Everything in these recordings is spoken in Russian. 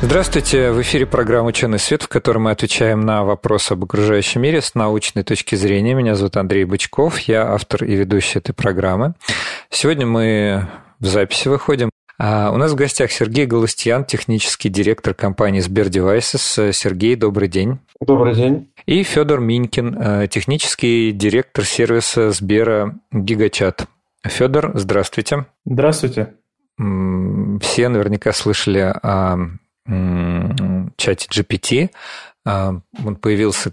Здравствуйте, в эфире программа «Ученый свет», в которой мы отвечаем на вопросы об окружающем мире с научной точки зрения. Меня зовут Андрей Бычков, я автор и ведущий этой программы. Сегодня мы в записи выходим. А у нас в гостях Сергей Галустьян, технический директор компании Сбер Devices. Сергей, добрый день. Добрый день. И Федор Минькин, э, технический директор сервиса Сбера Гигачат. Федор, здравствуйте. Здравствуйте. Все наверняка слышали о чате GPT. А, он появился,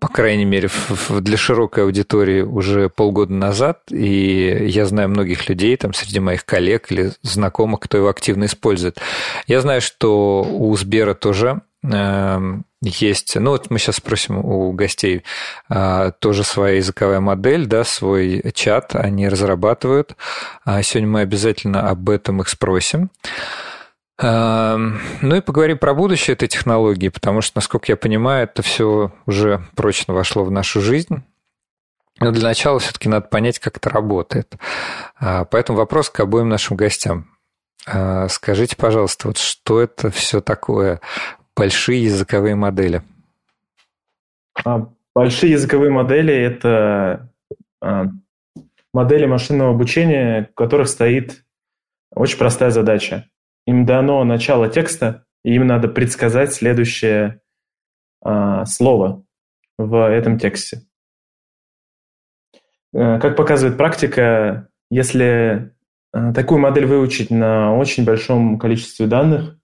по крайней мере, для широкой аудитории уже полгода назад, и я знаю многих людей, там, среди моих коллег или знакомых, кто его активно использует. Я знаю, что у Сбера тоже эм, есть, ну вот мы сейчас спросим у гостей, а, тоже своя языковая модель, да, свой чат они разрабатывают. А сегодня мы обязательно об этом их спросим. Эм, ну и поговорим про будущее этой технологии, потому что, насколько я понимаю, это все уже прочно вошло в нашу жизнь. Но для начала все-таки надо понять, как это работает. А, поэтому вопрос к обоим нашим гостям. А, скажите, пожалуйста, вот что это все такое большие языковые модели? А, большие языковые модели – это модели машинного обучения, у которых стоит очень простая задача им дано начало текста, и им надо предсказать следующее а, слово в этом тексте. Э, как показывает практика, если э, такую модель выучить на очень большом количестве данных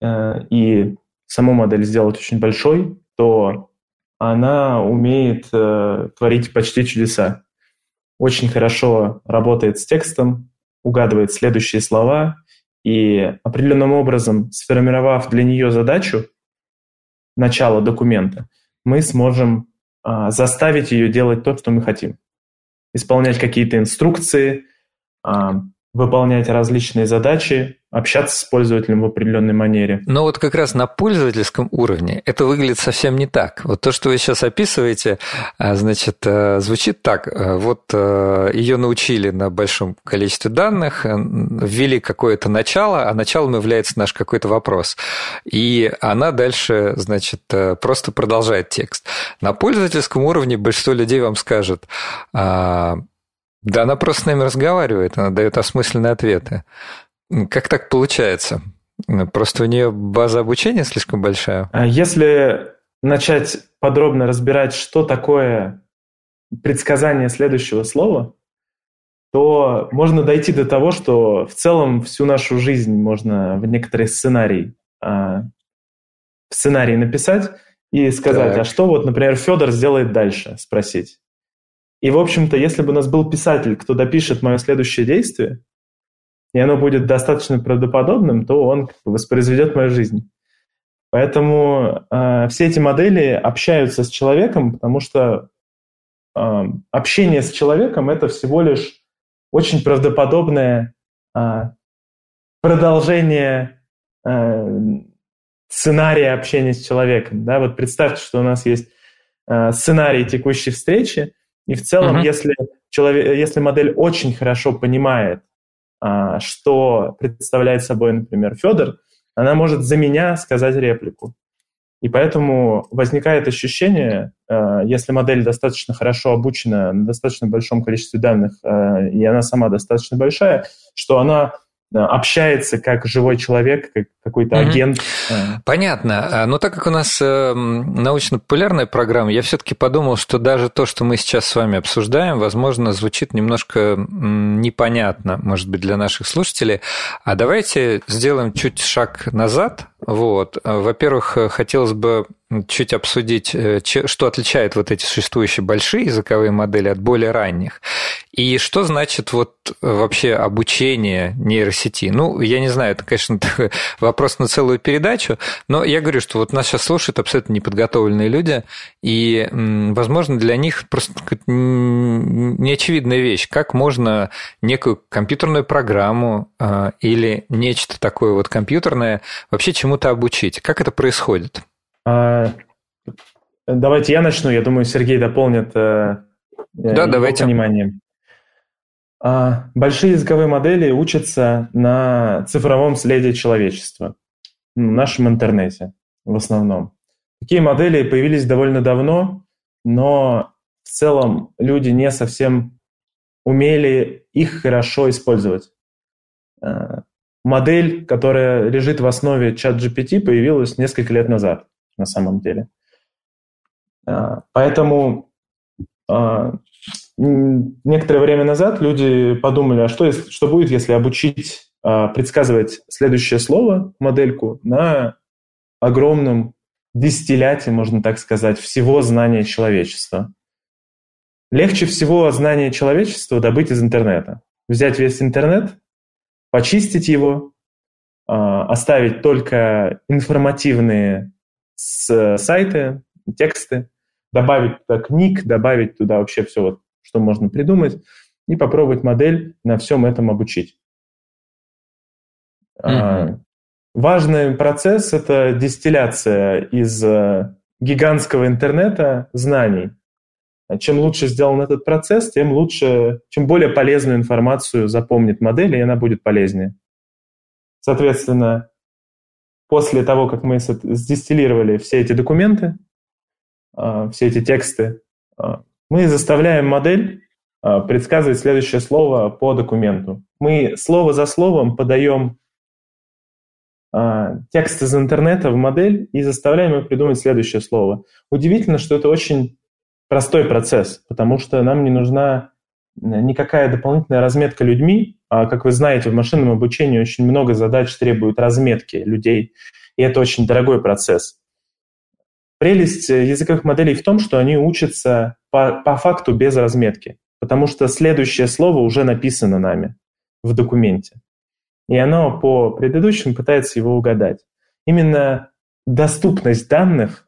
э, и саму модель сделать очень большой, то она умеет творить почти чудеса. Очень хорошо работает с текстом, угадывает следующие слова и определенным образом, сформировав для нее задачу, начало документа, мы сможем а, заставить ее делать то, что мы хотим. Исполнять какие-то инструкции, а, выполнять различные задачи, общаться с пользователем в определенной манере. Но вот как раз на пользовательском уровне это выглядит совсем не так. Вот то, что вы сейчас описываете, а, значит, э, звучит так. Э, вот э, ее научили на большом количестве данных, ввели какое-то начало, а началом является наш какой-то вопрос. И она дальше, значит, просто продолжает текст. На пользовательском уровне большинство людей вам скажет, а, да, она просто с нами разговаривает, она дает осмысленные ответы. Как так получается? Просто у нее база обучения слишком большая? А если начать подробно разбирать, что такое предсказание следующего слова, то можно дойти до того, что в целом всю нашу жизнь можно в некоторый сценарий, а, сценарий написать и сказать, так. а что вот, например, Федор сделает дальше, спросить. И, в общем-то, если бы у нас был писатель, кто допишет мое следующее действие, и оно будет достаточно правдоподобным, то он как бы воспроизведет мою жизнь. Поэтому э, все эти модели общаются с человеком, потому что э, общение с человеком это всего лишь очень правдоподобное э, продолжение э, сценария общения с человеком. Да? Вот представьте, что у нас есть э, сценарий текущей встречи, и в целом, uh-huh. если, человек, если модель очень хорошо понимает, а, что представляет собой, например, Федор, она может за меня сказать реплику. И поэтому возникает ощущение, а, если модель достаточно хорошо обучена на достаточно большом количестве данных, а, и она сама достаточно большая, что она общается как живой человек, как какой-то угу. агент. Понятно. Но так как у нас э, научно-популярная программа, я все-таки подумал, что даже то, что мы сейчас с вами обсуждаем, возможно, звучит немножко непонятно, может быть, для наших слушателей. А давайте сделаем чуть шаг назад. Вот. Во-первых, хотелось бы чуть обсудить, э, что отличает вот эти существующие большие языковые модели от более ранних. И что значит вот вообще обучение нейросети? Ну, я не знаю, это, конечно, вопрос на целую передачу, но я говорю, что вот нас сейчас слушают абсолютно неподготовленные люди, и, возможно, для них просто неочевидная вещь, как можно некую компьютерную программу или нечто такое вот компьютерное вообще чему-то обучить. Как это происходит? А, давайте я начну, я думаю, Сергей дополнит э, да, давайте. пониманием. А, большие языковые модели учатся на цифровом следе человечества, в нашем интернете в основном. Такие модели появились довольно давно, но в целом люди не совсем умели их хорошо использовать. А, модель, которая лежит в основе чат GPT, появилась несколько лет назад на самом деле. А, поэтому некоторое время назад люди подумали, а что, что будет, если обучить а, предсказывать следующее слово, модельку, на огромном десятилетии, можно так сказать, всего знания человечества. Легче всего знание человечества добыть из интернета. Взять весь интернет, почистить его, а, оставить только информативные сайты, тексты, добавить туда книг, добавить туда вообще все вот что можно придумать, и попробовать модель на всем этом обучить. Mm-hmm. Важный процесс – это дистилляция из э, гигантского интернета знаний. Чем лучше сделан этот процесс, тем лучше, чем более полезную информацию запомнит модель, и она будет полезнее. Соответственно, после того, как мы сдистиллировали все эти документы, а, все эти тексты, а, мы заставляем модель а, предсказывать следующее слово по документу. Мы слово за словом подаем текст из интернета в модель и заставляем ее придумать следующее слово. Удивительно, что это очень простой процесс, потому что нам не нужна никакая дополнительная разметка людьми. А, как вы знаете, в машинном обучении очень много задач требуют разметки людей, и это очень дорогой процесс. Прелесть э, языковых моделей в том, что они учатся по, по факту без разметки, потому что следующее слово уже написано нами в документе. И оно по предыдущему пытается его угадать. Именно доступность данных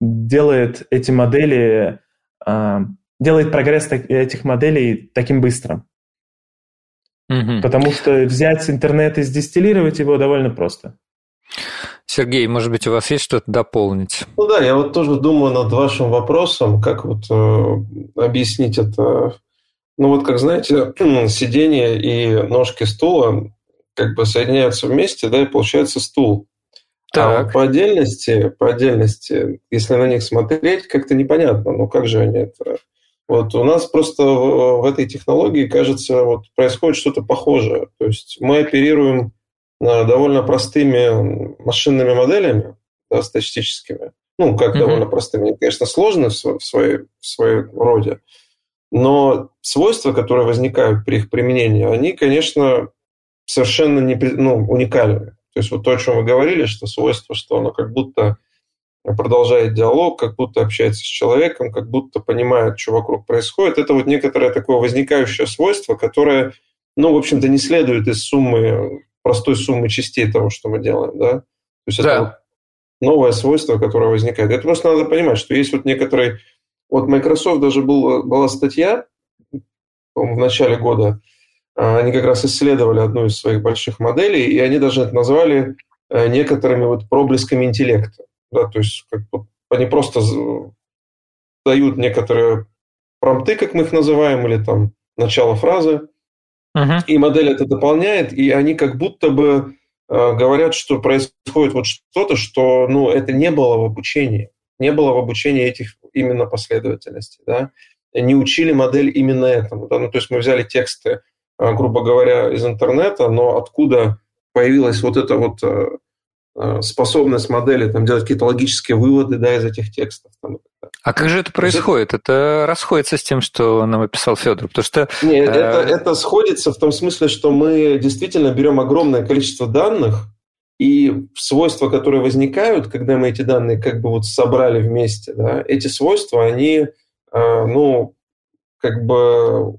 делает эти модели, а, делает прогресс этих моделей таким быстрым. Угу. Потому что взять интернет и сдистиллировать его довольно просто. Сергей, может быть, у вас есть что-то дополнить? Ну да, я вот тоже думаю над вашим вопросом, как вот э, объяснить это. Ну вот, как знаете, сиденье и ножки стула как бы соединяются вместе, да, и получается стул. Так. А по отдельности, по отдельности, если на них смотреть, как-то непонятно, ну как же они это... Вот у нас просто в, в этой технологии, кажется, вот происходит что-то похожее. То есть мы оперируем Э, довольно простыми машинными моделями, да, статистическими. Ну, как mm-hmm. довольно простыми. Они, конечно, сложны в, своей, в своей роде, но свойства, которые возникают при их применении, они, конечно, совершенно не, ну, уникальны. То есть вот то, о чем вы говорили, что свойство, что оно как будто продолжает диалог, как будто общается с человеком, как будто понимает, что вокруг происходит. Это вот некоторое такое возникающее свойство, которое, ну, в общем-то, не следует из суммы простой суммы частей того, что мы делаем, да? То есть да. это вот новое свойство, которое возникает. Это просто надо понимать, что есть вот некоторые... Вот Microsoft даже был, была статья в начале года, они как раз исследовали одну из своих больших моделей, и они даже это назвали э, некоторыми вот проблесками интеллекта. Да, то есть как бы, они просто дают некоторые промпты, как мы их называем, или там начало фразы, Uh-huh. И модель это дополняет, и они как будто бы э, говорят, что происходит вот что-то, что ну, это не было в обучении. Не было в обучении этих именно последовательностей. Да? Не учили модель именно этому. Да? Ну, то есть мы взяли тексты, грубо говоря, из интернета, но откуда появилась вот эта вот э, Э, способность модели там, делать какие-то логические выводы да, из этих текстов. Там, а как же это происходит? Это расходится с тем, что нам описал Федор? Потому что... Нет, э... это, это сходится в том смысле, что мы действительно берем огромное количество данных, и свойства, которые возникают, когда мы эти данные как бы вот собрали вместе, да, эти свойства, они, э, ну, как бы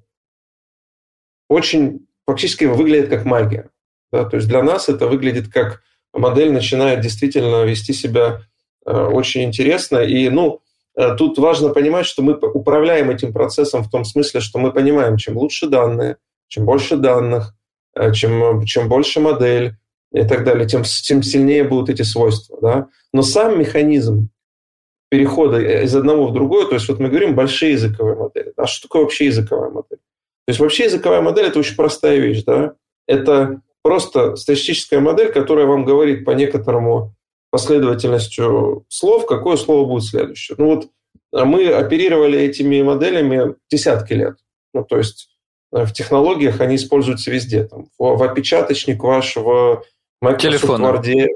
очень фактически выглядит как магия. Да? То есть для нас это выглядит как модель начинает действительно вести себя э, очень интересно. И, ну, э, тут важно понимать, что мы управляем этим процессом в том смысле, что мы понимаем, чем лучше данные, чем больше данных, э, чем, чем больше модель и так далее, тем, тем сильнее будут эти свойства. Да? Но сам механизм перехода из одного в другое, то есть вот мы говорим большие языковые модели. А что такое вообще языковая модель? То есть вообще языковая модель – это очень простая вещь. Да? Это просто статистическая модель, которая вам говорит по некоторому последовательностью слов, какое слово будет следующее. Ну вот а мы оперировали этими моделями десятки лет. Ну, то есть э, в технологиях они используются везде. Там, в, в опечаточник ваш, в Microsoft. Word или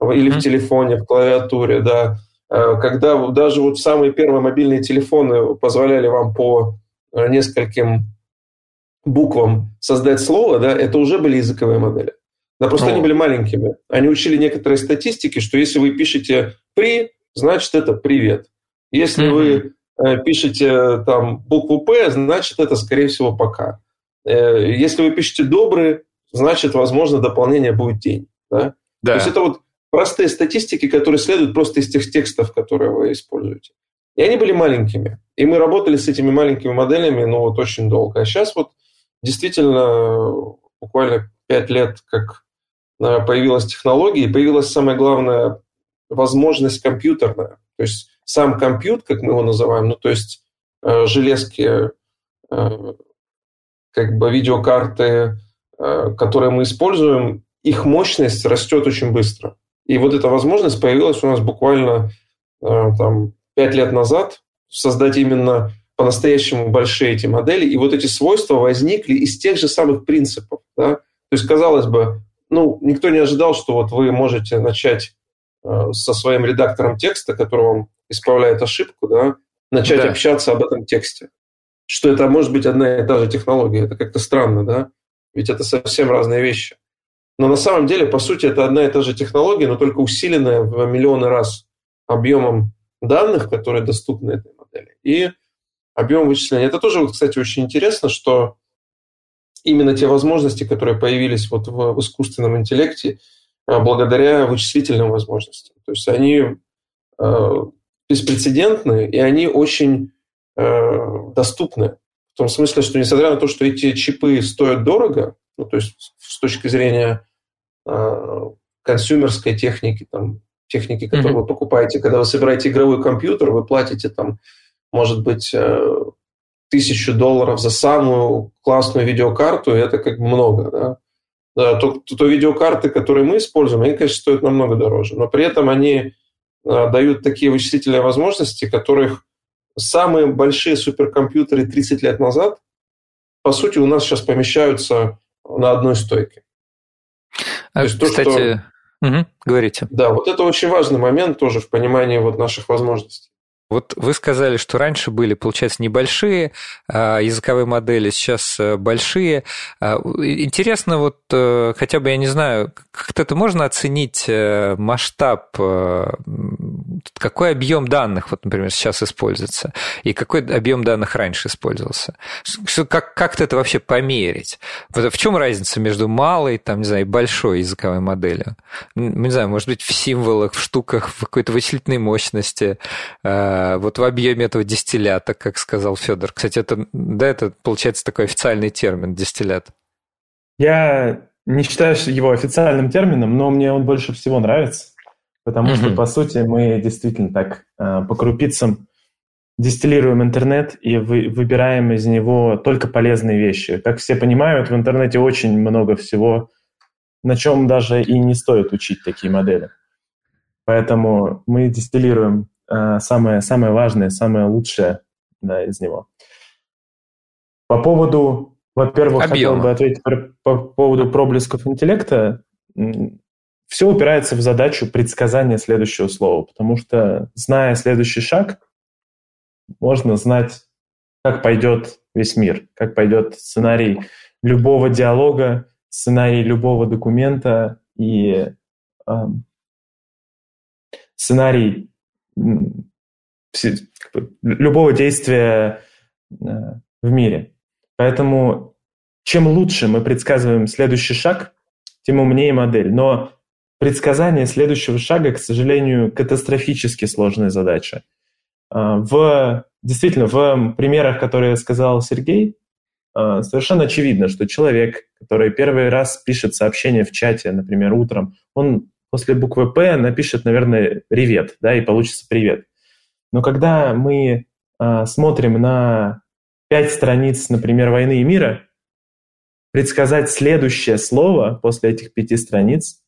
mm-hmm. в телефоне, в клавиатуре, да. Э, когда даже вот самые первые мобильные телефоны позволяли вам по э, нескольким буквам создать слово, да, это уже были языковые модели. Да, просто О. они были маленькими. Они учили некоторые статистики, что если вы пишете «при», значит, это «привет». Если mm-hmm. вы э, пишете там букву «п», значит, это, скорее всего, «пока». Э, если вы пишете «добрый», значит, возможно, дополнение будет «день». Да? Да. То есть это вот простые статистики, которые следуют просто из тех текстов, которые вы используете. И они были маленькими. И мы работали с этими маленькими моделями, ну, вот очень долго. А сейчас вот действительно буквально пять лет, как появилась технология, и появилась самая главная возможность компьютерная. То есть сам компьютер, как мы его называем, ну то есть э, железки, э, как бы видеокарты, э, которые мы используем, их мощность растет очень быстро. И вот эта возможность появилась у нас буквально э, там пять лет назад создать именно по-настоящему большие эти модели, и вот эти свойства возникли из тех же самых принципов. Да? То есть, казалось бы, ну, никто не ожидал, что вот вы можете начать э, со своим редактором текста, который вам исправляет ошибку, да, начать да. общаться об этом тексте. Что это может быть одна и та же технология. Это как-то странно, да? Ведь это совсем разные вещи. Но на самом деле, по сути, это одна и та же технология, но только усиленная в миллионы раз объемом данных, которые доступны этой модели. И объем вычисления. Это тоже, кстати, очень интересно, что именно те возможности, которые появились вот в, в искусственном интеллекте, э, благодаря вычислительным возможностям. То есть они э, беспрецедентны, и они очень э, доступны. В том смысле, что несмотря на то, что эти чипы стоят дорого, ну, то есть с точки зрения э, консюмерской техники, там, техники, которую mm-hmm. вы покупаете, когда вы собираете игровой компьютер, вы платите там может быть, э, тысячу долларов за самую классную видеокарту, это как бы много, да. Да, то, то, то видеокарты, которые мы используем, они, конечно, стоят намного дороже, но при этом они а, дают такие вычислительные возможности, которых самые большие суперкомпьютеры 30 лет назад, по сути, у нас сейчас помещаются на одной стойке. А, то есть кстати, то, что... угу, говорите. Да, вот это очень важный момент тоже в понимании вот наших возможностей. Вот вы сказали, что раньше были, получается, небольшие а, языковые модели, сейчас э, большие. А, интересно, вот э, хотя бы, я не знаю, как-то это можно оценить э, масштаб, какой объем данных, вот, например, сейчас используется, и какой объем данных раньше использовался? Как, как-то это вообще померить? В чем разница между малой, там, не знаю, большой языковой моделью? Не знаю, может быть, в символах, в штуках, в какой-то вычислительной мощности, Э, вот в объеме этого дистиллята, как сказал Федор. Кстати, это, да, это получается такой официальный термин дистиллят. Я не считаю его официальным термином, но мне он больше всего нравится, потому mm-hmm. что, по сути, мы действительно так э, по крупицам дистиллируем интернет и вы, выбираем из него только полезные вещи. Как все понимают, в интернете очень много всего, на чем даже и не стоит учить такие модели. Поэтому мы дистиллируем Э, самое, самое важное, самое лучшее да, из него. По поводу, во-первых, хотел бы ответить по поводу проблесков интеллекта. Все упирается в задачу предсказания следующего слова, потому что, зная следующий шаг, можно знать, как пойдет весь мир, как пойдет сценарий любого диалога, сценарий любого документа и э, сценарий все, любого действия э, в мире. Поэтому чем лучше мы предсказываем следующий шаг, тем умнее модель. Но предсказание следующего шага, к сожалению, катастрофически сложная задача. А, в, действительно, в примерах, которые сказал Сергей, а, совершенно очевидно, что человек, который первый раз пишет сообщение в чате, например, утром, он после буквы «П» напишет, наверное, «привет», да, и получится «привет». Но когда мы э, смотрим на пять страниц, например, «Войны и мира», предсказать следующее слово после этих пяти страниц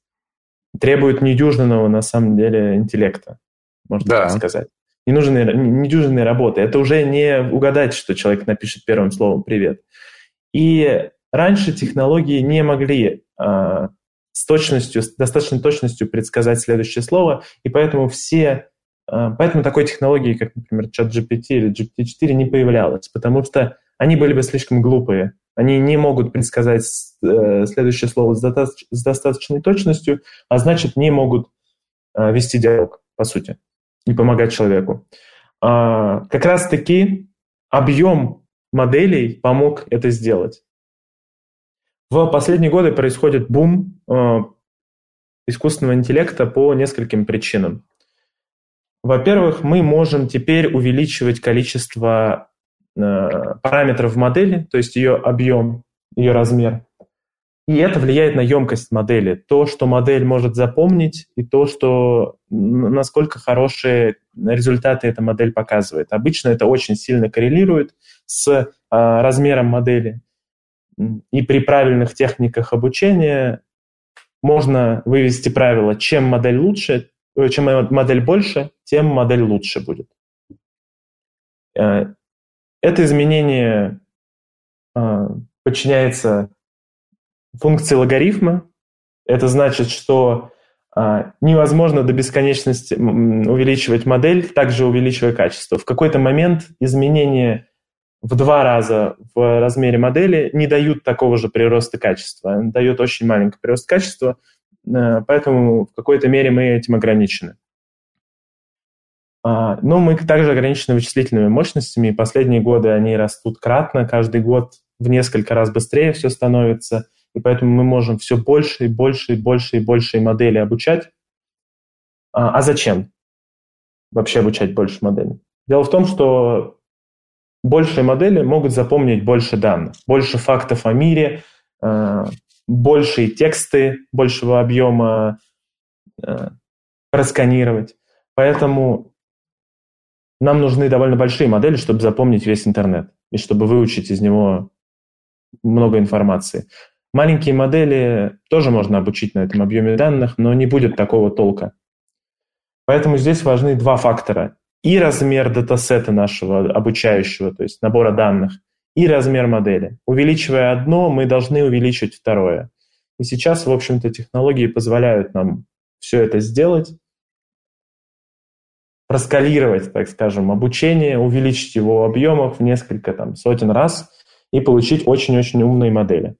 требует недюжинного, на самом деле, интеллекта, можно да. так сказать. Ненужной, недюжинной работы. Это уже не угадать, что человек напишет первым словом «привет». И раньше технологии не могли э, с точностью, с достаточной точностью предсказать следующее слово, и поэтому все, э, поэтому такой технологии, как, например, ChatGPT или GPT-4 не появлялось, потому что они были бы слишком глупые. Они не могут предсказать э, следующее слово с, доста- с достаточной точностью, а значит, не могут э, вести диалог, по сути, и помогать человеку. Э, как раз-таки объем моделей помог это сделать. В последние годы происходит бум искусственного интеллекта по нескольким причинам. Во-первых, мы можем теперь увеличивать количество э, параметров в модели, то есть ее объем, ее размер. И это влияет на емкость модели. То, что модель может запомнить, и то, что насколько хорошие результаты эта модель показывает. Обычно это очень сильно коррелирует с э, размером модели. И при правильных техниках обучения можно вывести правило, чем модель лучше, э, чем модель больше, тем модель лучше будет. Э, это изменение э, подчиняется функции логарифма. Это значит, что невозможно до бесконечности увеличивать модель, также увеличивая качество. В какой-то момент изменение в два раза в размере модели не дают такого же прироста качества. Дает очень маленький прирост качества, э, поэтому в какой-то мере мы этим ограничены. А, но мы также ограничены вычислительными мощностями, последние годы они растут кратно, каждый год в несколько раз быстрее все становится, и поэтому мы можем все больше и больше и больше и больше модели обучать. А, а зачем вообще обучать больше моделей? Дело в том, что большие модели могут запомнить больше данных, больше фактов о мире, э, большие тексты большего объема э, просканировать. Поэтому нам нужны довольно большие модели, чтобы запомнить весь интернет и чтобы выучить из него много информации. Маленькие модели тоже можно обучить на этом объеме данных, но не будет такого толка. Поэтому здесь важны два фактора и размер датасета нашего обучающего, то есть набора данных, и размер модели. Увеличивая одно, мы должны увеличить второе. И сейчас, в общем-то, технологии позволяют нам все это сделать, проскалировать, так скажем, обучение, увеличить его объемов в несколько там, сотен раз и получить очень-очень умные модели.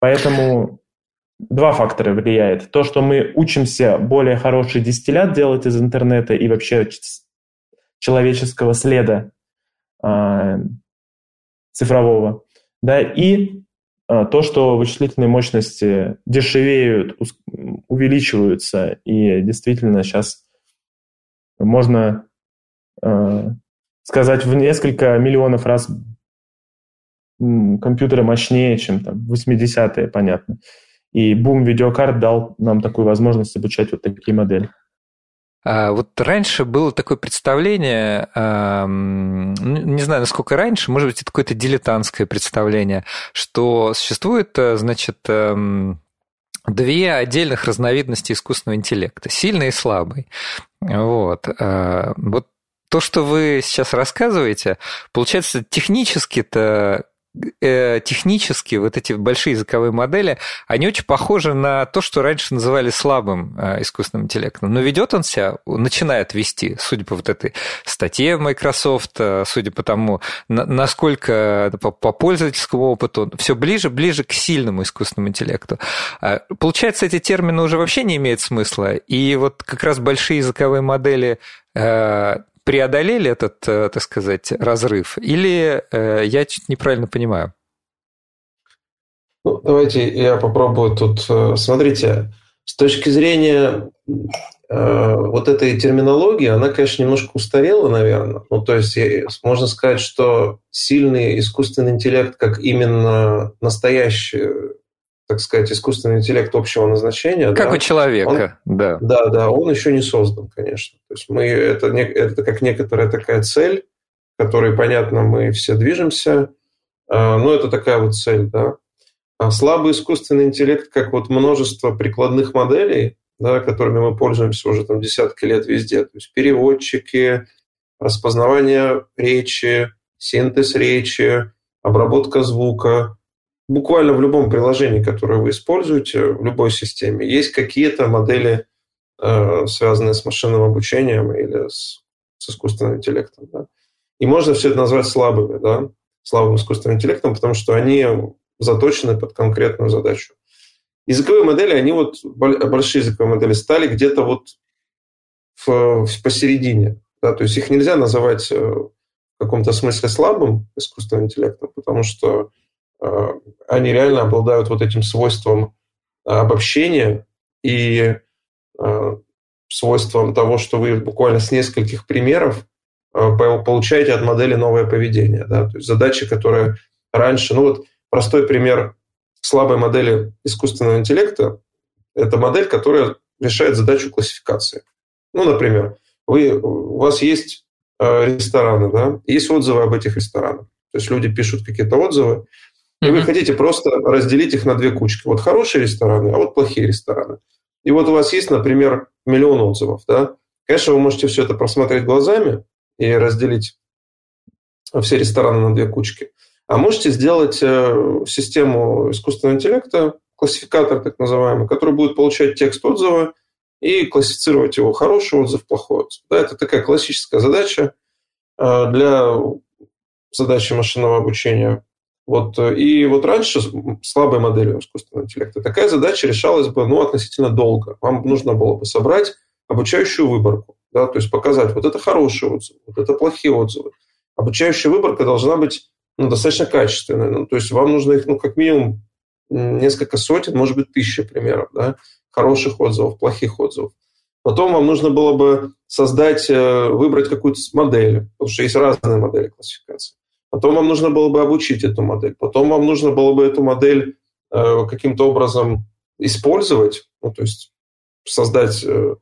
Поэтому два фактора влияет. То, что мы учимся более хороший дистиллят делать из интернета и вообще человеческого следа э, цифрового, да, и э, то, что вычислительные мощности дешевеют, увеличиваются, и действительно сейчас можно э, сказать в несколько миллионов раз компьютеры мощнее, чем там 80-е, понятно. И бум видеокарт дал нам такую возможность обучать вот такие модели. А вот раньше было такое представление, не знаю, насколько раньше, может быть, это какое-то дилетантское представление, что существует, э, значит, две отдельных разновидности искусственного интеллекта, сильный и слабый. Вот. Э, вот то, что вы сейчас рассказываете, получается, технически-то Э, технически вот эти большие языковые модели, они очень похожи на то, что раньше называли слабым э, искусственным интеллектом. Но ведет он себя, начинает вести, судя по вот этой статье Microsoft, э, судя по тому, насколько по, по пользовательскому опыту, все ближе, ближе к сильному искусственному интеллекту. Получается, эти термины уже вообще не имеют смысла. И вот как раз большие языковые модели преодолели этот, так сказать, разрыв, или я чуть неправильно понимаю? Ну, давайте я попробую тут. Смотрите, с точки зрения Э, вот этой терминологии, она, конечно, немножко устарела, наверное. Ну, то есть можно сказать, что сильный искусственный интеллект, как именно настоящий, так сказать, искусственный интеллект общего назначения. Как да, у человека, он, да. Да, да, он еще не создан, конечно. То есть мы, это, это как некоторая такая цель, которой, понятно, мы все движемся. Э, но это такая вот цель, да. А слабый искусственный интеллект, как вот множество прикладных моделей, да, которыми мы пользуемся уже там десятки лет везде. То есть переводчики, распознавание речи, синтез речи, обработка звука. Буквально в любом приложении, которое вы используете, в любой системе, есть какие-то модели, э, связанные с машинным обучением или с, с искусственным интеллектом. Да. И можно все это назвать слабыми, да, слабым искусственным интеллектом, потому что они заточены под конкретную задачу. Языковые модели, они вот, большие языковые модели, стали где-то вот в, в посередине. Да? То есть их нельзя называть э, в каком-то смысле слабым искусственным интеллектом, потому что они реально обладают вот этим свойством обобщения и э, свойством того, что вы буквально с нескольких примеров э, получаете от модели новое поведение. Да? То есть задачи, которые раньше... Ну вот простой пример слабой модели искусственного интеллекта – это модель, которая решает задачу классификации. Ну, например, вы, у вас есть э, рестораны, да, есть отзывы об этих ресторанах. То есть люди пишут какие-то отзывы, и mm-hmm. вы хотите просто разделить их на две кучки. Вот хорошие рестораны, а вот плохие рестораны. И вот у вас есть, например, миллион отзывов, да. Конечно, вы можете все это просмотреть глазами и разделить все рестораны на две кучки. А можете сделать э, систему искусственного интеллекта, классификатор так называемый, который будет получать текст отзыва и классифицировать его хороший отзыв, плохой отзыв. Да, это такая классическая задача э, для задачи машинного обучения. Вот. И вот раньше слабой моделью искусственного интеллекта такая задача решалась бы ну, относительно долго. Вам нужно было бы собрать обучающую выборку, да, то есть показать, вот это хорошие отзывы, вот это плохие отзывы. Обучающая выборка должна быть ну, достаточно качественные. Ну, то есть вам нужно их, ну, как минимум, несколько сотен, может быть, тысячи примеров, да, хороших отзывов, плохих отзывов. Потом вам нужно было бы создать, э, выбрать какую-то модель, потому что есть разные модели классификации. Потом вам нужно было бы обучить эту модель. Потом вам нужно было бы эту модель э, каким-то образом использовать, ну, то есть создать, э,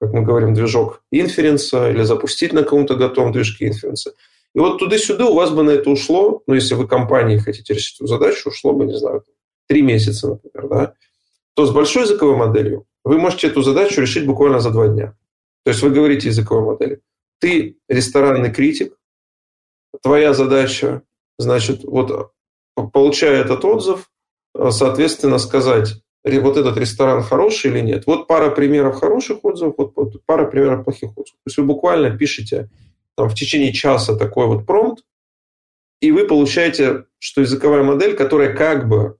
как мы говорим, движок инференса или запустить на каком-то готовом движке инференса. И вот туда-сюда у вас бы на это ушло, ну, если вы компании хотите решить эту задачу, ушло бы, не знаю, три месяца, например, да, то с большой языковой моделью вы можете эту задачу решить буквально за два дня. То есть вы говорите языковой модели, ты ресторанный критик, твоя задача, значит, вот получая этот отзыв, соответственно, сказать, вот этот ресторан хороший или нет. Вот пара примеров хороших отзывов, вот, вот пара примеров плохих отзывов. То есть вы буквально пишете там, в течение часа такой вот промпт, и вы получаете, что языковая модель, которая как бы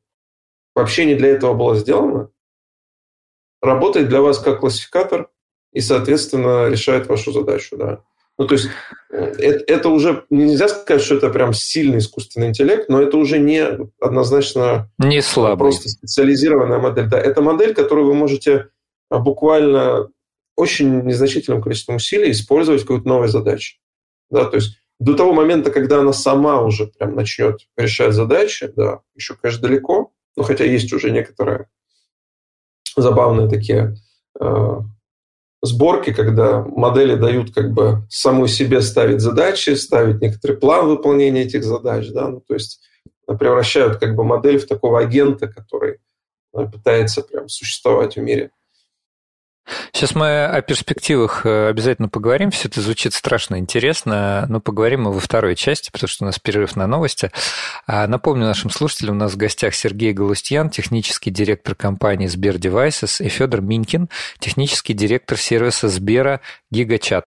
вообще не для этого была сделана, работает для вас как классификатор и, соответственно, решает вашу задачу. Да. Ну, то есть это, это уже нельзя сказать, что это прям сильный искусственный интеллект, но это уже не однозначно не слабый. просто специализированная модель. Да, это модель, которую вы можете буквально очень незначительным количеством усилий использовать в какой-то новой задаче. Да, то есть до того момента, когда она сама уже прям начнет решать задачи, да, еще, конечно, далеко, но хотя есть уже некоторые забавные такие э, сборки, когда модели дают как бы самой себе ставить задачи, ставить некоторый план выполнения этих задач, да, ну, то есть превращают как бы модель в такого агента, который э, пытается прям существовать в мире. Сейчас мы о перспективах э, обязательно поговорим. Все это звучит страшно интересно, но поговорим мы во второй части, потому что у нас перерыв на новости. А, напомню нашим слушателям, у нас в гостях Сергей Галустьян, технический директор компании Сбер Devices, и Федор Минькин, технический директор сервиса Сбера Гигачат.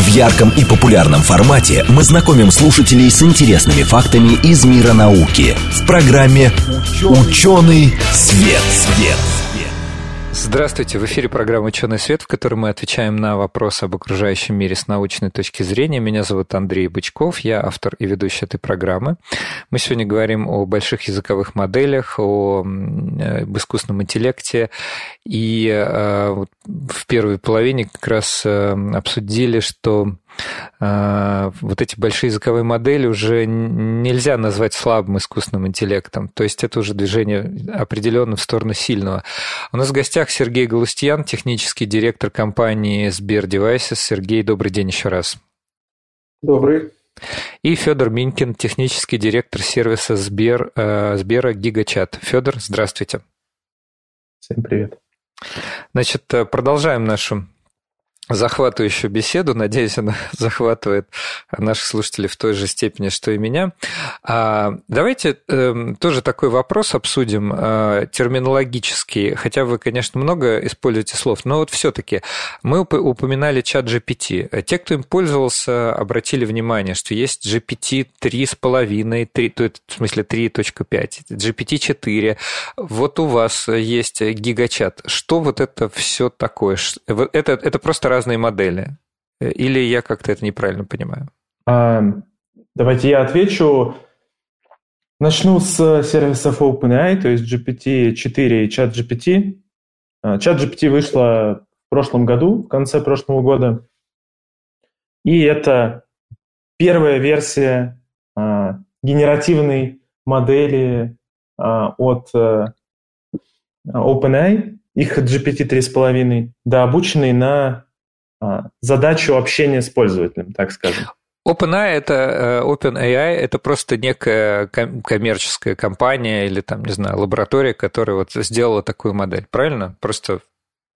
В ярком и популярном формате мы знакомим слушателей с интересными фактами из мира науки в программе «Ученый свет». свет. Здравствуйте, в эфире программа «Ученый свет», в которой мы отвечаем на вопросы об окружающем мире с научной точки зрения. Меня зовут Андрей Бычков, я автор и ведущий этой программы. Мы сегодня говорим о больших языковых моделях, о об искусственном интеллекте, и э, в первой половине как раз э, обсудили, что вот эти большие языковые модели уже нельзя назвать слабым искусственным интеллектом. То есть это уже движение определенно в сторону сильного. У нас в гостях Сергей Галустьян, технический директор компании Сбер Devices. Сергей, добрый день еще раз. Добрый. И Федор Минкин, технический директор сервиса Сбер, э, Сбера Гигачат. Федор, здравствуйте. Всем привет. Значит, э, продолжаем нашу захватывающую беседу. Надеюсь, она захватывает наших слушателей в той же степени, что и меня. А, давайте э, тоже такой вопрос обсудим э, терминологический, хотя вы, конечно, много используете слов, но вот все-таки мы упоминали чат GPT. Те, кто им пользовался, обратили внимание, что есть GPT 3,5, 3, то есть, в смысле 3.5, GPT 4. Вот у вас есть гигачат. Что вот это все такое? Это, это просто разные модели? Или я как-то это неправильно понимаю? А, давайте я отвечу. Начну с сервисов OpenAI, то есть GPT-4 и ChatGPT. ChatGPT а, вышла в прошлом году, в конце прошлого года. И это первая версия а, генеративной модели от а, OpenAI, их GPT 3.5, да, обученный на задачу общения с пользователем, так скажем. OpenAI это э, OpenAI это просто некая коммерческая компания или там не знаю лаборатория, которая вот сделала такую модель, правильно? Просто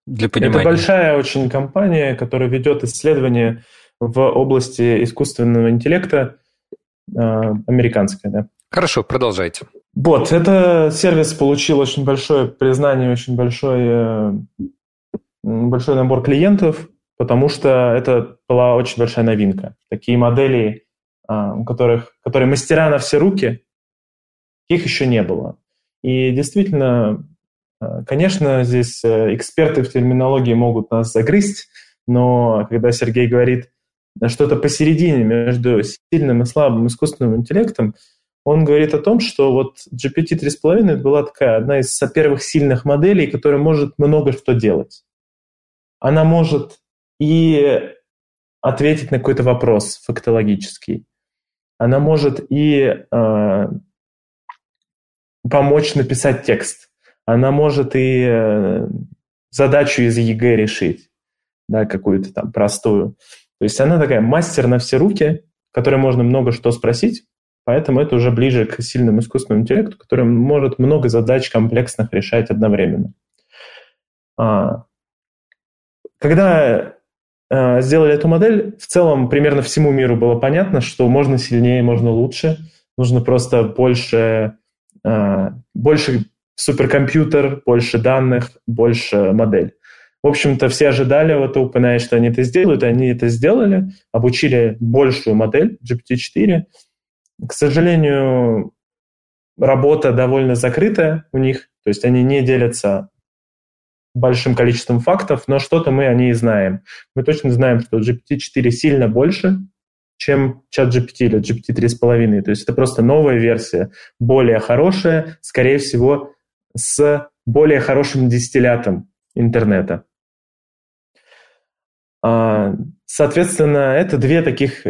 для понимания. Это большая очень компания, которая ведет исследования в области искусственного интеллекта, э, американская, да. Хорошо, продолжайте. Вот, это сервис получил очень большое признание, очень большой, э, большой набор клиентов потому что это была очень большая новинка. Такие модели, а, у которых, которые мастера на все руки, их еще не было. И действительно, а, конечно, здесь э, эксперты в терминологии могут нас загрызть, но когда Сергей говорит что-то посередине между сильным и слабым искусственным интеллектом, он говорит о том, что вот GPT 3.5 была такая одна из первых сильных моделей, которая может много что делать. Она может и ответить на какой-то вопрос фактологический. Она может и э, помочь написать текст. Она может и э, задачу из ЕГЭ решить, да, какую-то там простую. То есть она такая мастер на все руки, которой можно много что спросить, поэтому это уже ближе к сильному искусственному интеллекту, который может много задач комплексных решать одновременно. А, когда сделали эту модель, в целом примерно всему миру было понятно, что можно сильнее, можно лучше. Нужно просто больше, э, больше суперкомпьютер, больше данных, больше модель. В общем-то, все ожидали вот OpenAI, что они это сделают, и они это сделали, обучили большую модель GPT-4. К сожалению, работа довольно закрытая у них, то есть они не делятся большим количеством фактов, но что-то мы о ней знаем. Мы точно знаем, что GPT-4 сильно больше, чем чат GPT или GPT 3.5. То есть это просто новая версия, более хорошая, скорее всего, с более хорошим дистиллятом интернета. А, соответственно, это две таких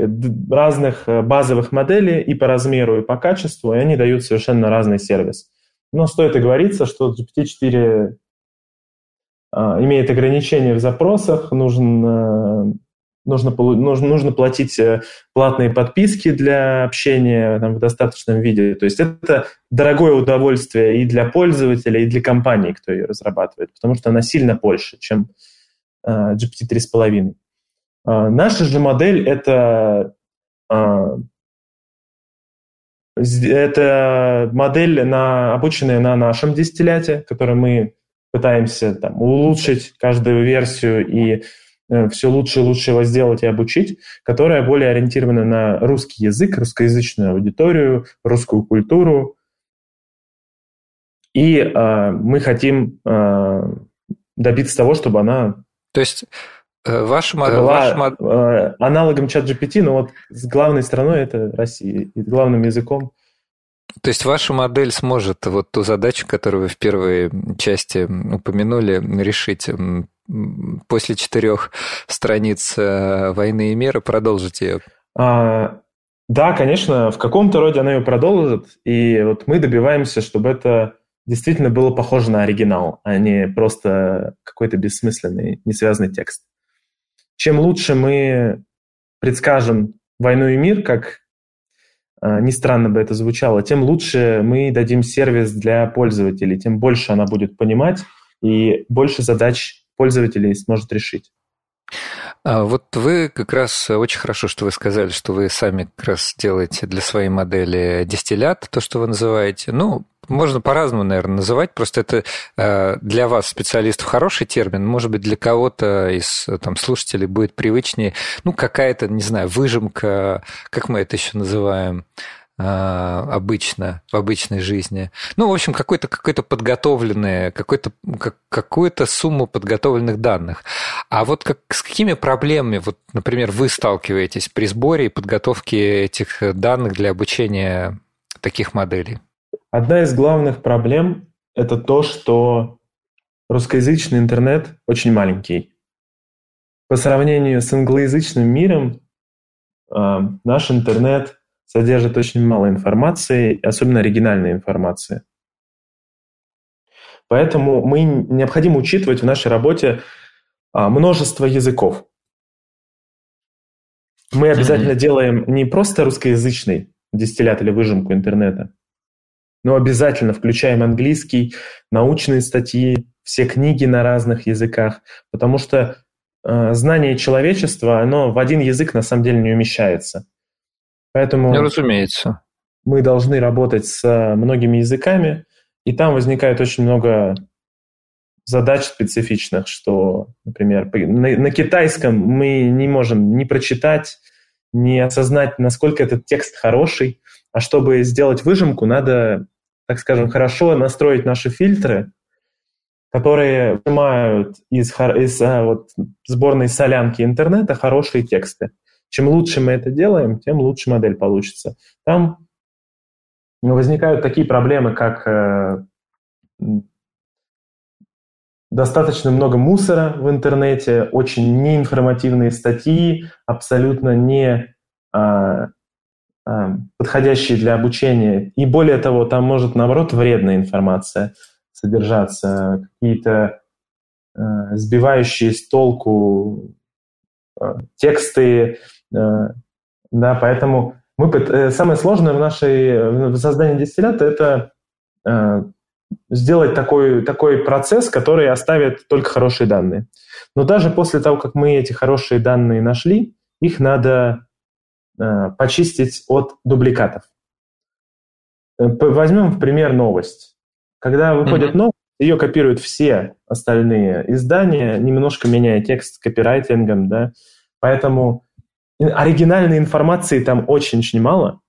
разных э, базовых модели и по размеру, и по качеству, и они дают совершенно разный сервис. Но стоит оговориться, что GPT-4 а, имеет ограничения в запросах, нужно, нужно, нужно, нужно платить э, платные подписки для общения там, в достаточном виде. То есть это дорогое удовольствие и для пользователя, и для компании, кто ее разрабатывает, потому что она сильно больше, чем uh, GPT 3.5. Uh, наша же модель это uh, это модель, на, обученная на нашем дистилляте, который мы пытаемся там, улучшить каждую версию и э, все лучше и лучше его сделать и обучить, которая более ориентирована на русский язык, русскоязычную аудиторию, русскую культуру. И э, мы хотим э, добиться того, чтобы она... То есть э, ваша модель... Была ваша... аналогом чат GPT, но вот с главной страной это Россия, и главным языком то есть ваша модель сможет вот ту задачу, которую вы в первой части упомянули, решить после четырех страниц э, «Войны и мира», продолжить ее? А, да, конечно, в каком-то роде она ее продолжит, и вот мы добиваемся, чтобы это действительно было похоже на оригинал, а не просто какой-то бессмысленный, несвязанный текст. Чем лучше мы предскажем «Войну и мир», как а, ни странно бы это звучало, тем лучше мы дадим сервис для пользователей, тем больше она будет понимать и больше задач пользователей сможет решить. А вот вы как раз очень хорошо, что вы сказали, что вы сами как раз делаете для своей модели дистиллят, то, что вы называете. Ну, можно по-разному, наверное, называть. Просто это э, для вас, специалистов, хороший термин. Может быть, для кого-то из там, слушателей будет привычнее, ну, какая-то, не знаю, выжимка, как мы это еще называем, обычно, в обычной жизни. Ну, в общем, какой-то какой подготовленный, какой-то, как, какую-то сумму подготовленных данных. А вот как, с какими проблемами, вот, например, вы сталкиваетесь при сборе и подготовке этих данных для обучения таких моделей? Одна из главных проблем – это то, что русскоязычный интернет очень маленький. По сравнению с англоязычным миром, а, наш интернет – содержит очень мало информации, особенно оригинальной информации. Поэтому мы необходимо учитывать в нашей работе а, множество языков. Мы обязательно mm-hmm. делаем не просто русскоязычный дистиллят или выжимку интернета, но обязательно включаем английский, научные статьи, все книги на разных языках, потому что э, знание человечества, оно в один язык на самом деле не умещается. Поэтому ну, разумеется. мы должны работать с многими языками, и там возникает очень много задач специфичных, что, например, на, на китайском мы не можем ни прочитать, ни осознать, насколько этот текст хороший, а чтобы сделать выжимку, надо, так скажем, хорошо настроить наши фильтры, которые выжимают из, из а, вот, сборной солянки интернета хорошие тексты. Чем лучше мы это делаем, тем лучше модель получится. Там возникают такие проблемы, как э, достаточно много мусора в интернете, очень неинформативные статьи, абсолютно не а, а, подходящие для обучения. И более того, там может, наоборот, вредная информация содержаться, какие-то а, сбивающие с толку а, тексты, Э, да, поэтому мы, э, самое сложное в нашей в создании дистиллята – это э, сделать такой, такой процесс, который оставит только хорошие данные. Но даже после того, как мы эти хорошие данные нашли, их надо э, почистить от дубликатов. Возьмем в пример новость. Когда выходит mm-hmm. новость, ее копируют все остальные издания, немножко меняя текст копирайтингом, да, поэтому оригинальной информации там очень-очень мало,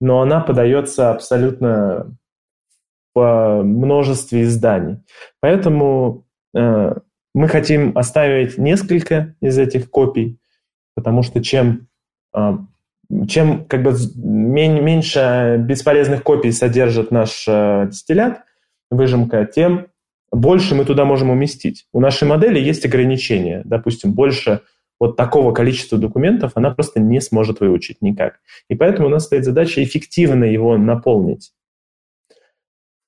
но она подается абсолютно в множестве изданий. Поэтому э, мы хотим оставить несколько из этих копий, потому что чем, э, чем как бы меньше бесполезных копий содержит наш э, дистиллят, выжимка, тем больше мы туда можем уместить. У нашей модели есть ограничения. Допустим, больше вот такого количества документов она просто не сможет выучить никак. И поэтому у нас стоит задача эффективно его наполнить.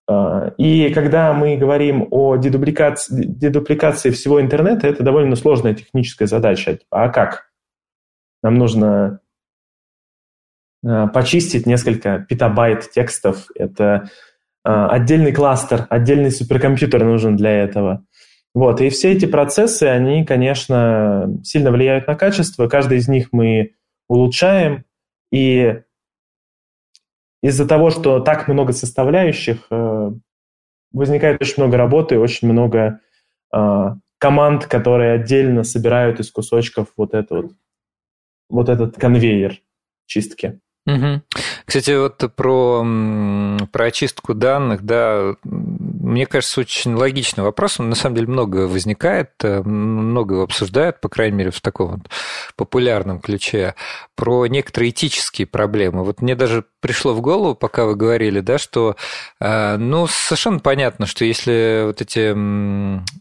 А, и когда мы говорим о дедупликации, дедупликации всего интернета, это довольно сложная техническая задача. А как? Нам нужно а, почистить несколько петабайт текстов. Это а, отдельный кластер, отдельный суперкомпьютер нужен для этого. Вот, и все эти процессы, они, конечно, сильно влияют на качество. Каждый из них мы улучшаем. И из-за того, что так много составляющих, э, возникает очень много работы, очень много э, команд, которые отдельно собирают из кусочков вот, это вот, вот этот конвейер чистки. Кстати, вот про, про очистку данных, да, мне кажется, очень логичный вопрос. Он на самом деле много возникает, э, много его обсуждают, по крайней мере, в таком вот популярном ключе, про некоторые этические проблемы. Вот мне даже пришло в голову, пока вы говорили, да, что, э, ну, совершенно понятно, что если вот эти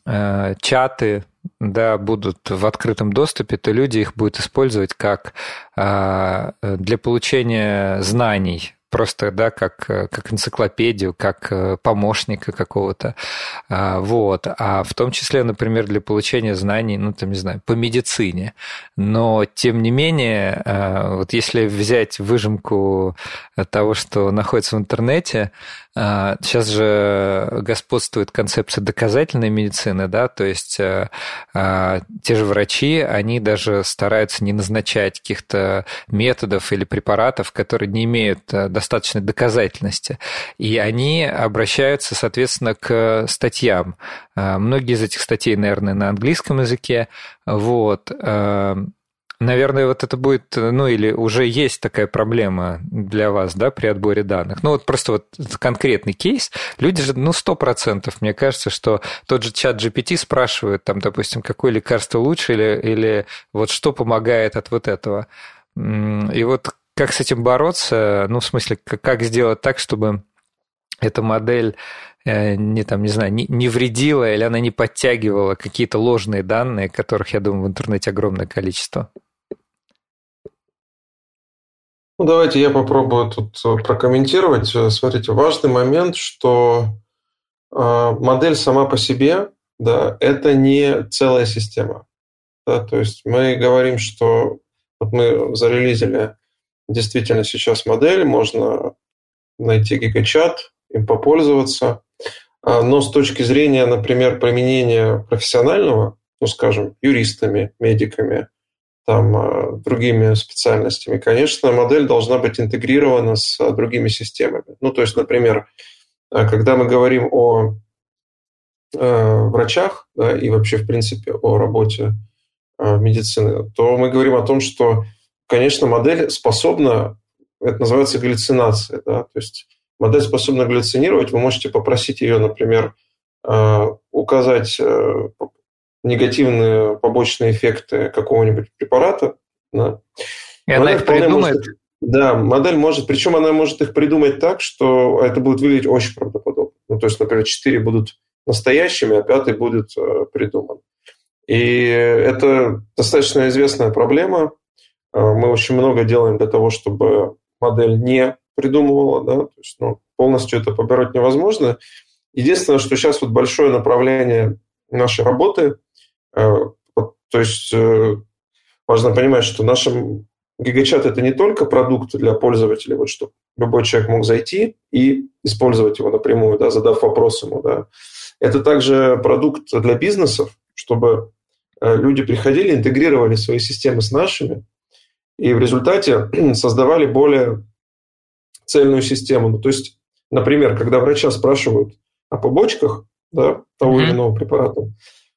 э, чаты, да, будут в открытом доступе, то люди их будут использовать как для получения знаний просто, да, как, э, как энциклопедию, как э, помощника какого-то, а, вот, а в том числе, например, для получения знаний, ну, там, не знаю, по медицине, но, тем не менее, э, вот если взять выжимку того, что находится в интернете, сейчас же господствует концепция доказательной медицины, да, то есть те же врачи, они даже стараются не назначать каких-то методов или препаратов, которые не имеют достаточной доказательности. И они обращаются, соответственно, к статьям. А, многие из этих статей, наверное, на английском языке. Вот. А, наверное, вот это будет, ну или уже есть такая проблема для вас, да, при отборе данных. Ну вот просто вот конкретный кейс. Люди же, ну, сто процентов, мне кажется, что тот же чат GPT спрашивает, там, допустим, какое лекарство лучше или, или вот что помогает от вот этого. И вот как с этим бороться? Ну, в смысле, как сделать так, чтобы эта модель э, не там, не знаю, не, не вредила или она не подтягивала какие-то ложные данные, которых, я думаю, в интернете огромное количество. Ну, давайте я попробую тут э, прокомментировать. Смотрите, важный момент, что э, модель сама по себе, да, это не целая система. Да, то есть мы говорим, что вот мы зарелизили действительно сейчас модель, можно найти гигачат, им попользоваться. А, но с точки зрения, например, применения профессионального, ну, скажем, юристами, медиками, там, а, другими специальностями, конечно, модель должна быть интегрирована с другими системами. Ну, то есть, например, а, когда мы говорим о врачах да, и вообще, в принципе, о работе медицины, то мы говорим о том, что конечно, модель способна, это называется галлюцинация, да, то есть модель способна галлюцинировать, вы можете попросить ее, например, э, указать э, негативные побочные эффекты какого-нибудь препарата. Да. И она их придумает? Может, да, модель может, причем она может их придумать так, что это будет выглядеть очень правдоподобно. Ну, то есть, например, четыре будут настоящими, а пятый будет э, придуман. И это достаточно известная проблема. Э, мы очень много делаем для того, чтобы модель не придумывала, да, то есть ну, полностью это побороть невозможно. Единственное, что сейчас вот большое направление нашей работы, э, то есть э, важно понимать, что нашим гигачат это не только продукт для пользователей, вот чтобы любой человек мог зайти и использовать его напрямую, да, задав вопрос ему, да. Это также продукт для бизнесов, чтобы люди приходили, интегрировали свои системы с нашими, и в результате создавали более цельную систему. Ну, то есть, например, когда врача спрашивают о побочках да, того mm-hmm. или иного препарата,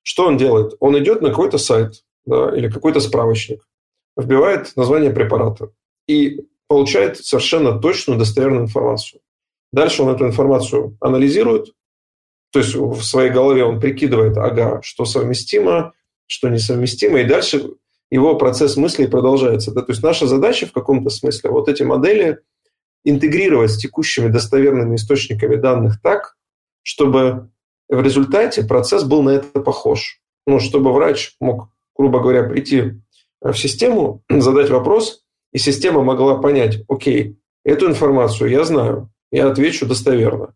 что он делает? Он идет на какой-то сайт да, или какой-то справочник, вбивает название препарата и получает совершенно точную достоверную информацию. Дальше он эту информацию анализирует, то есть в своей голове он прикидывает, ага, что совместимо, что несовместимо, и дальше его процесс мыслей продолжается. Да? То есть наша задача в каком-то смысле вот эти модели интегрировать с текущими достоверными источниками данных так, чтобы в результате процесс был на это похож. Ну, чтобы врач мог, грубо говоря, прийти в систему, задать вопрос, и система могла понять, окей, эту информацию я знаю, я отвечу достоверно.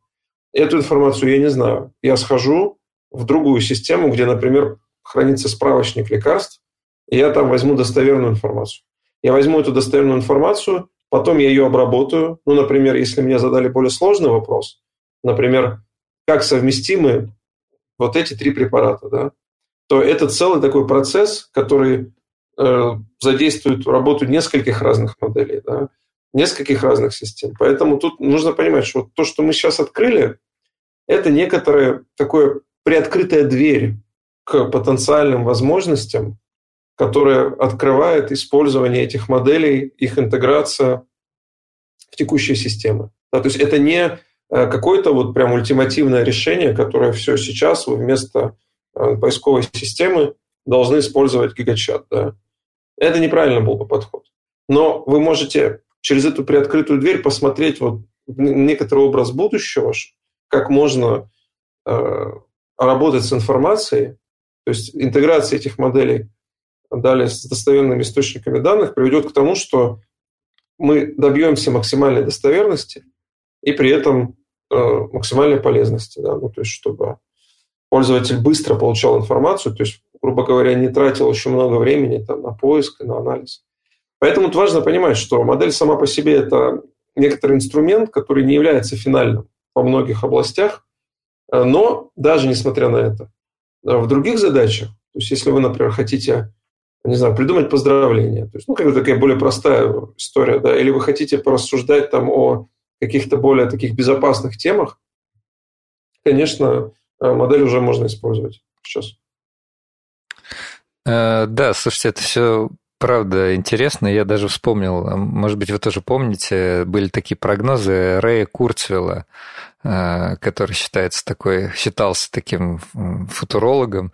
Эту информацию я не знаю. Я схожу в другую систему, где, например, хранится справочник лекарств, я там возьму достоверную информацию. Я возьму эту достоверную информацию, потом я ее обработаю. Ну, например, если мне задали более сложный вопрос, например, как совместимы вот эти три препарата, да, то это целый такой процесс, который э, задействует работу нескольких разных моделей, да, нескольких разных систем. Поэтому тут нужно понимать, что то, что мы сейчас открыли, это некоторая такое приоткрытая дверь к потенциальным возможностям, которая открывает использование этих моделей, их интеграция в текущие системы. Да, то есть это не э, какое-то вот прям ультимативное решение, которое все сейчас вы вместо э, поисковой системы должны использовать гигачат. Да. Это неправильно был бы подход. Но вы можете через эту приоткрытую дверь посмотреть вот некоторый образ будущего, как можно э, работать с информацией, то есть интеграция этих моделей далее с достоверными источниками данных приведет к тому, что мы добьемся максимальной достоверности и при этом э, максимальной полезности, да, ну, то есть чтобы пользователь быстро получал информацию, то есть, грубо говоря, не тратил очень много времени там, на поиск и на анализ. Поэтому тут важно понимать, что модель сама по себе – это некоторый инструмент, который не является финальным во многих областях, э, но даже несмотря на это, э, в других задачах, то есть если вы, например, хотите не знаю, придумать поздравление. То есть, ну, как такая более простая история, да, или вы хотите порассуждать там о каких-то более таких безопасных темах, конечно, э, модель уже можно использовать сейчас. Э, да, слушайте, это все правда интересно. Я даже вспомнил, может быть, вы тоже помните, были такие прогнозы Рэя Курцвелла, э, который считается такой, считался таким футурологом,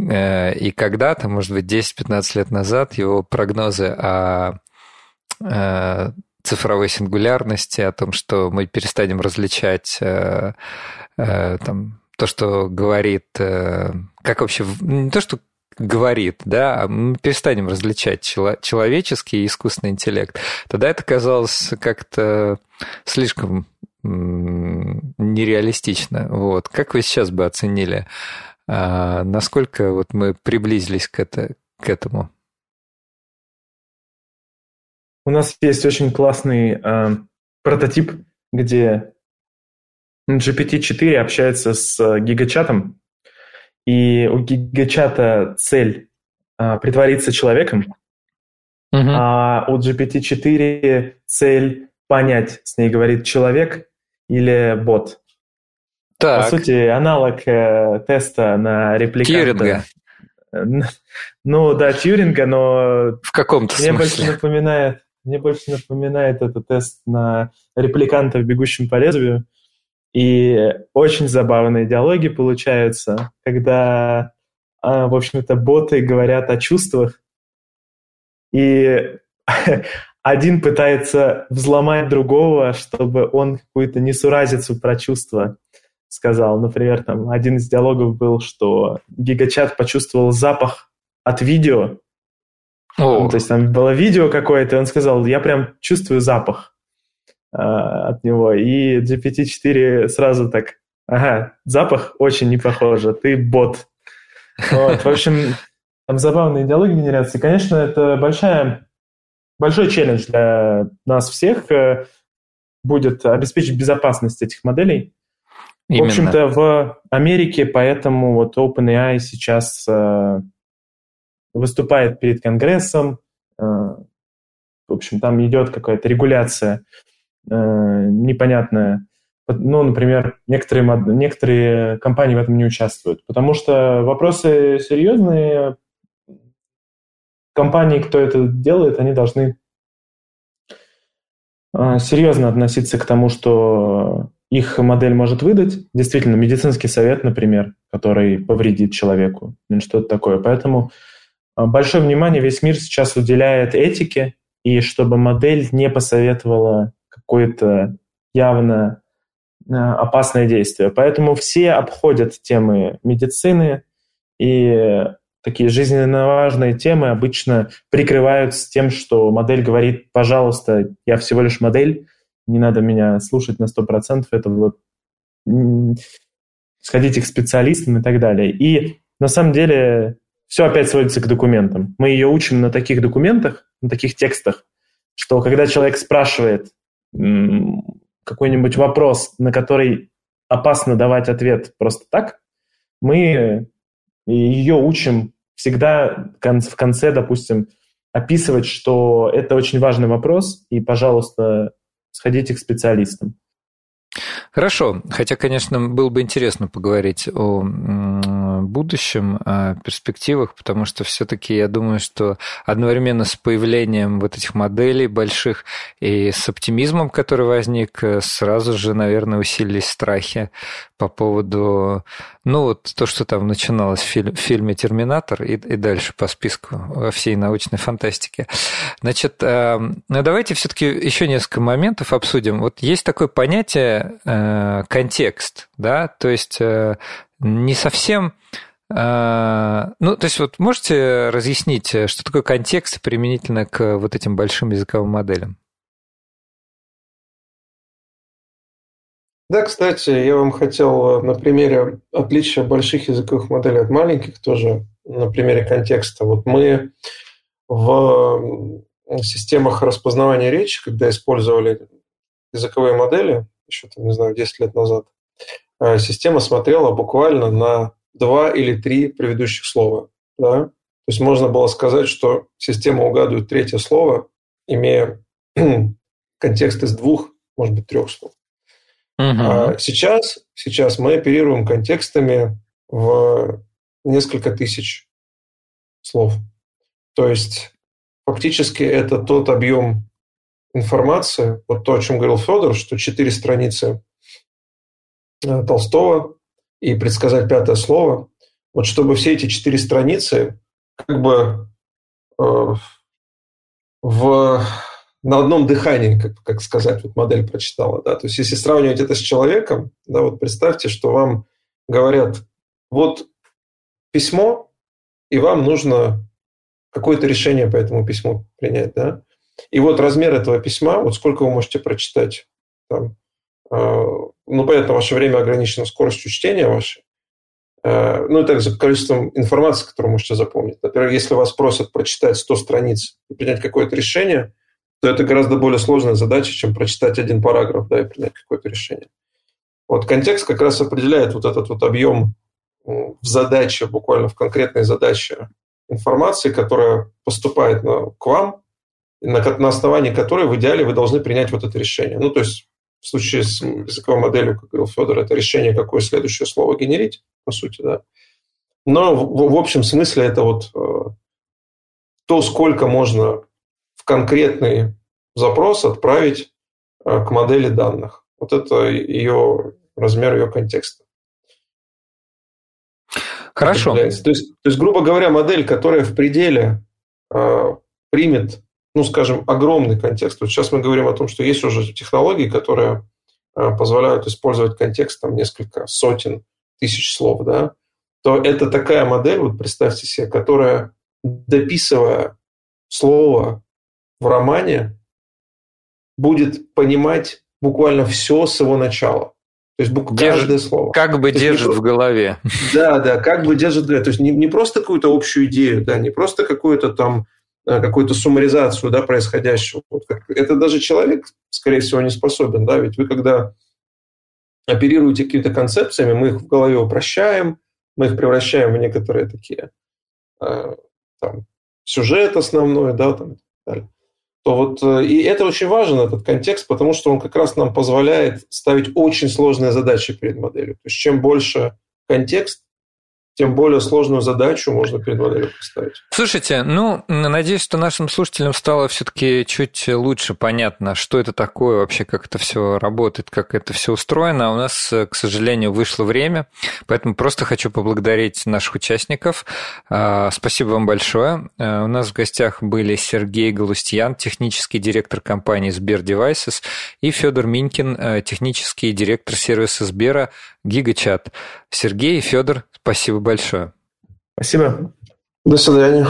и когда-то, может быть, 10-15 лет назад его прогнозы о э, цифровой сингулярности, о том, что мы перестанем различать э, там, то, что говорит, как вообще, не то, что говорит, да, а мы перестанем различать человеческий и искусственный интеллект, тогда это казалось как-то слишком нереалистично. Вот. Как вы сейчас бы оценили а насколько вот мы приблизились к, это, к этому? У нас есть очень классный э, прототип, где GPT-4 общается с гигачатом, и у гигачата цель э, притвориться человеком, угу. а у GPT-4 цель понять, с ней говорит человек или бот. Так. По сути, аналог э, теста на репликанта. Тьюринга. Ну да, Тьюринга, но... В каком-то мне смысле. Больше напоминает, мне больше напоминает этот тест на репликанта в «Бегущем по лезвию». И очень забавные диалоги получаются, когда, а, в общем-то, боты говорят о чувствах, и один пытается взломать другого, чтобы он какую-то несуразицу про чувства сказал. Например, там один из диалогов был, что гигачат почувствовал запах от видео. Ну, то есть там было видео какое-то, и он сказал, я прям чувствую запах э, от него. И GPT-4 сразу так, ага, запах очень не похоже, ты бот. Вот, в общем, там забавные диалоги генерации. Конечно, это большая, большой челлендж для нас всех э, будет обеспечить безопасность этих моделей. Именно. В общем-то, в Америке поэтому вот OpenAI сейчас э, выступает перед Конгрессом. Э, в общем, там идет какая-то регуляция э, непонятная. Ну, например, некоторые, некоторые компании в этом не участвуют, потому что вопросы серьезные. Компании, кто это делает, они должны э, серьезно относиться к тому, что их модель может выдать, действительно, медицинский совет, например, который повредит человеку. Или что-то такое. Поэтому а, большое внимание весь мир сейчас уделяет этике, и чтобы модель не посоветовала какое-то явно а, опасное действие. Поэтому все обходят темы медицины, и такие жизненно важные темы обычно прикрываются тем, что модель говорит, пожалуйста, я всего лишь модель, не надо меня слушать на 100%, это вот сходите к специалистам и так далее. И на самом деле все опять сводится к документам. Мы ее учим на таких документах, на таких текстах, что когда человек спрашивает какой-нибудь вопрос, на который опасно давать ответ просто так, мы ее учим всегда в конце, допустим, описывать, что это очень важный вопрос, и, пожалуйста, сходите к специалистам. Хорошо, хотя, конечно, было бы интересно поговорить о будущем, о перспективах, потому что все-таки я думаю, что одновременно с появлением вот этих моделей больших и с оптимизмом, который возник, сразу же, наверное, усилились страхи по поводу, ну вот то, что там начиналось в фильме «Терминатор» и, и дальше по списку во всей научной фантастике. Значит, э, ну давайте все-таки еще несколько моментов обсудим. Вот есть такое понятие э, контекст, да, то есть э, не совсем а, ну, то есть вот можете разъяснить, э, что такое контекст применительно к вот этим большим языковым моделям? Да, кстати, я вам хотел э, на примере отличия больших языковых моделей от маленьких тоже, на примере контекста. Вот мы в системах распознавания речи, когда использовали языковые модели, еще, там, не знаю, 10 лет назад, э, система смотрела буквально на два или три предыдущих слова. Да? То есть можно было сказать, что система угадывает третье слово, имея контекст из двух, может быть, трех слов. Угу. А сейчас, сейчас мы оперируем контекстами в несколько тысяч слов. То есть фактически это тот объем информации, вот то, о чем говорил Федор, что четыре страницы э, Толстого и предсказать пятое слово, вот чтобы все эти четыре страницы как бы э, в, на одном дыхании, как, как сказать, вот модель прочитала. Да? То есть если сравнивать это с человеком, да, вот представьте, что вам говорят, вот письмо, и вам нужно какое-то решение по этому письму принять. Да? И вот размер этого письма, вот сколько вы можете прочитать там, э, ну, понятно, ваше время ограничено скоростью чтения вашей, э, ну и также количеством информации, которую можете запомнить. Например, если вас просят прочитать 100 страниц и принять какое-то решение, то это гораздо более сложная задача, чем прочитать один параграф да, и принять какое-то решение. Вот контекст как раз определяет вот этот вот объем в задаче, буквально в конкретной задаче информации, которая поступает на, к вам, на, на основании которой в идеале вы должны принять вот это решение. Ну, то есть в случае с языковой моделью, как говорил Федор, это решение, какое следующее слово генерить, по сути, да. Но в, в общем смысле это вот э, то, сколько можно в конкретный запрос отправить э, к модели данных. Вот это ее размер ее контекста. Хорошо. То есть, то есть, грубо говоря, модель, которая в пределе э, примет ну, скажем, огромный контекст. Вот сейчас мы говорим о том, что есть уже технологии, которые э, позволяют использовать контекст там несколько сотен тысяч слов, да, то это такая модель, вот представьте себе, которая, дописывая слово в романе, будет понимать буквально все с его начала. То есть буквально каждое слово. Как бы держит не, в голове. Да, да, как бы держит в голове. То есть не, не просто какую-то общую идею, да, не просто какую-то там какую-то суммаризацию да, происходящего. Это даже человек, скорее всего, не способен. Да? Ведь вы, когда оперируете какими-то концепциями, мы их в голове упрощаем, мы их превращаем в некоторые такие э, там, сюжет основной, да, там, и так далее. То вот, э, и это очень важен, этот контекст, потому что он как раз нам позволяет ставить очень сложные задачи перед моделью. То есть чем больше контекст, тем более сложную задачу можно перед моделью поставить. Слушайте, ну, надеюсь, что нашим слушателям стало все-таки чуть лучше понятно, что это такое вообще, как это все работает, как это все устроено. А у нас, к сожалению, вышло время, поэтому просто хочу поблагодарить наших участников. А, спасибо вам большое. А, у нас в гостях были Сергей Галустьян, технический директор компании Сбер Devices, и Федор Минькин, технический директор сервиса Сбера Гигачат. Сергей и Федор, спасибо большое. Спасибо. До свидания.